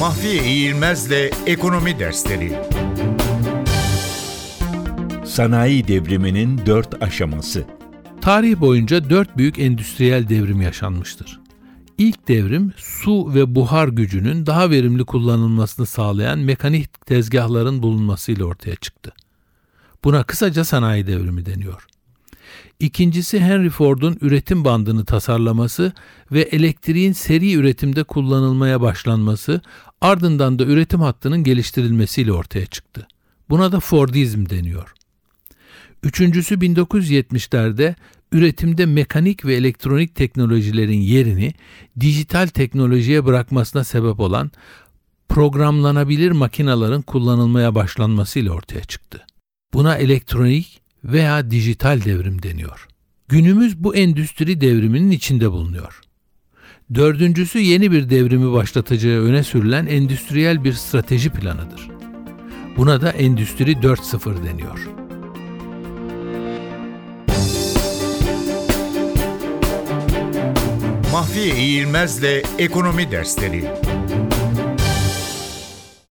Mahfiye İğilmez'le Ekonomi Dersleri Sanayi Devriminin Dört Aşaması Tarih boyunca dört büyük endüstriyel devrim yaşanmıştır. İlk devrim su ve buhar gücünün daha verimli kullanılmasını sağlayan mekanik tezgahların bulunmasıyla ortaya çıktı. Buna kısaca sanayi devrimi deniyor. İkincisi Henry Ford'un üretim bandını tasarlaması ve elektriğin seri üretimde kullanılmaya başlanması, ardından da üretim hattının geliştirilmesiyle ortaya çıktı. Buna da Fordizm deniyor. Üçüncüsü 1970'lerde üretimde mekanik ve elektronik teknolojilerin yerini dijital teknolojiye bırakmasına sebep olan programlanabilir makinaların kullanılmaya başlanmasıyla ortaya çıktı. Buna elektronik veya dijital devrim deniyor. Günümüz bu endüstri devriminin içinde bulunuyor. Dördüncüsü yeni bir devrimi başlatacağı öne sürülen endüstriyel bir strateji planıdır. Buna da Endüstri 4.0 deniyor. Mahfiye İğilmez'le Ekonomi Dersleri